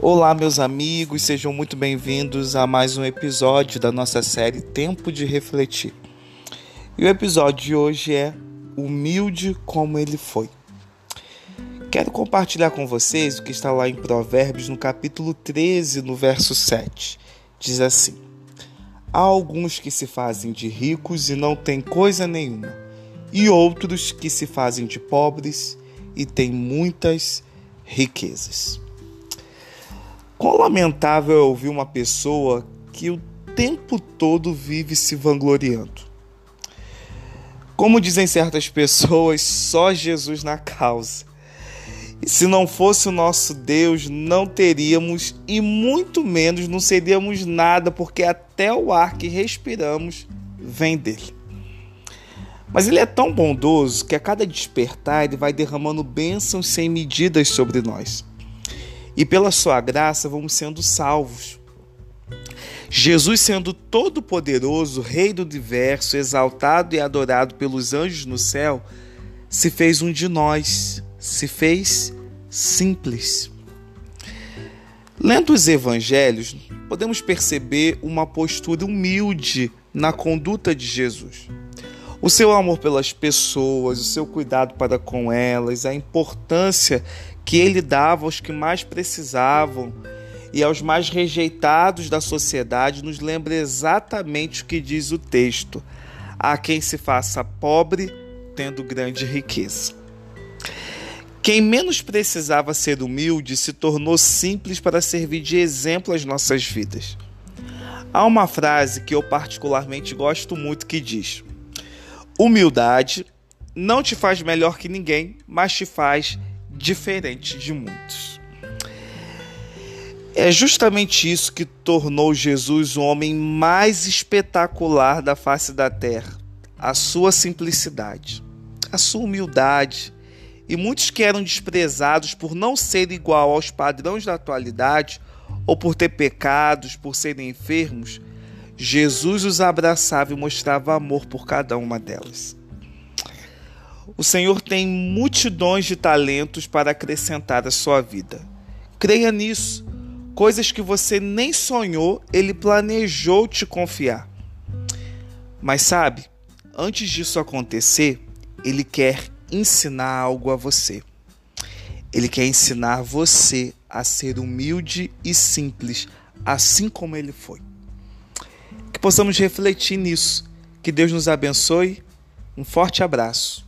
Olá, meus amigos, sejam muito bem-vindos a mais um episódio da nossa série Tempo de Refletir. E o episódio de hoje é Humilde como ele foi. Quero compartilhar com vocês o que está lá em Provérbios, no capítulo 13, no verso 7. Diz assim: Há alguns que se fazem de ricos e não têm coisa nenhuma, e outros que se fazem de pobres e têm muitas riquezas. Quão lamentável é ouvir uma pessoa que o tempo todo vive se vangloriando. Como dizem certas pessoas, só Jesus na causa. E se não fosse o nosso Deus, não teríamos e muito menos não seríamos nada, porque até o ar que respiramos vem dele. Mas ele é tão bondoso que a cada despertar ele vai derramando bênçãos sem medidas sobre nós e pela sua graça vamos sendo salvos. Jesus, sendo todo-poderoso, Rei do universo, exaltado e adorado pelos anjos no céu, se fez um de nós, se fez simples. Lendo os evangelhos, podemos perceber uma postura humilde na conduta de Jesus. O seu amor pelas pessoas, o seu cuidado para com elas, a importância que ele dava aos que mais precisavam e aos mais rejeitados da sociedade, nos lembra exatamente o que diz o texto: a quem se faça pobre, tendo grande riqueza. Quem menos precisava ser humilde se tornou simples para servir de exemplo às nossas vidas. Há uma frase que eu particularmente gosto muito que diz: Humildade não te faz melhor que ninguém, mas te faz diferente de muitos. É justamente isso que tornou Jesus o homem mais espetacular da face da terra: a sua simplicidade, a sua humildade. E muitos que eram desprezados por não ser igual aos padrões da atualidade, ou por ter pecados, por serem enfermos, Jesus os abraçava e mostrava amor por cada uma delas. O Senhor tem multidões de talentos para acrescentar à sua vida. Creia nisso. Coisas que você nem sonhou, Ele planejou te confiar. Mas sabe, antes disso acontecer, Ele quer ensinar algo a você. Ele quer ensinar você a ser humilde e simples, assim como ele foi. Que possamos refletir nisso. Que Deus nos abençoe. Um forte abraço.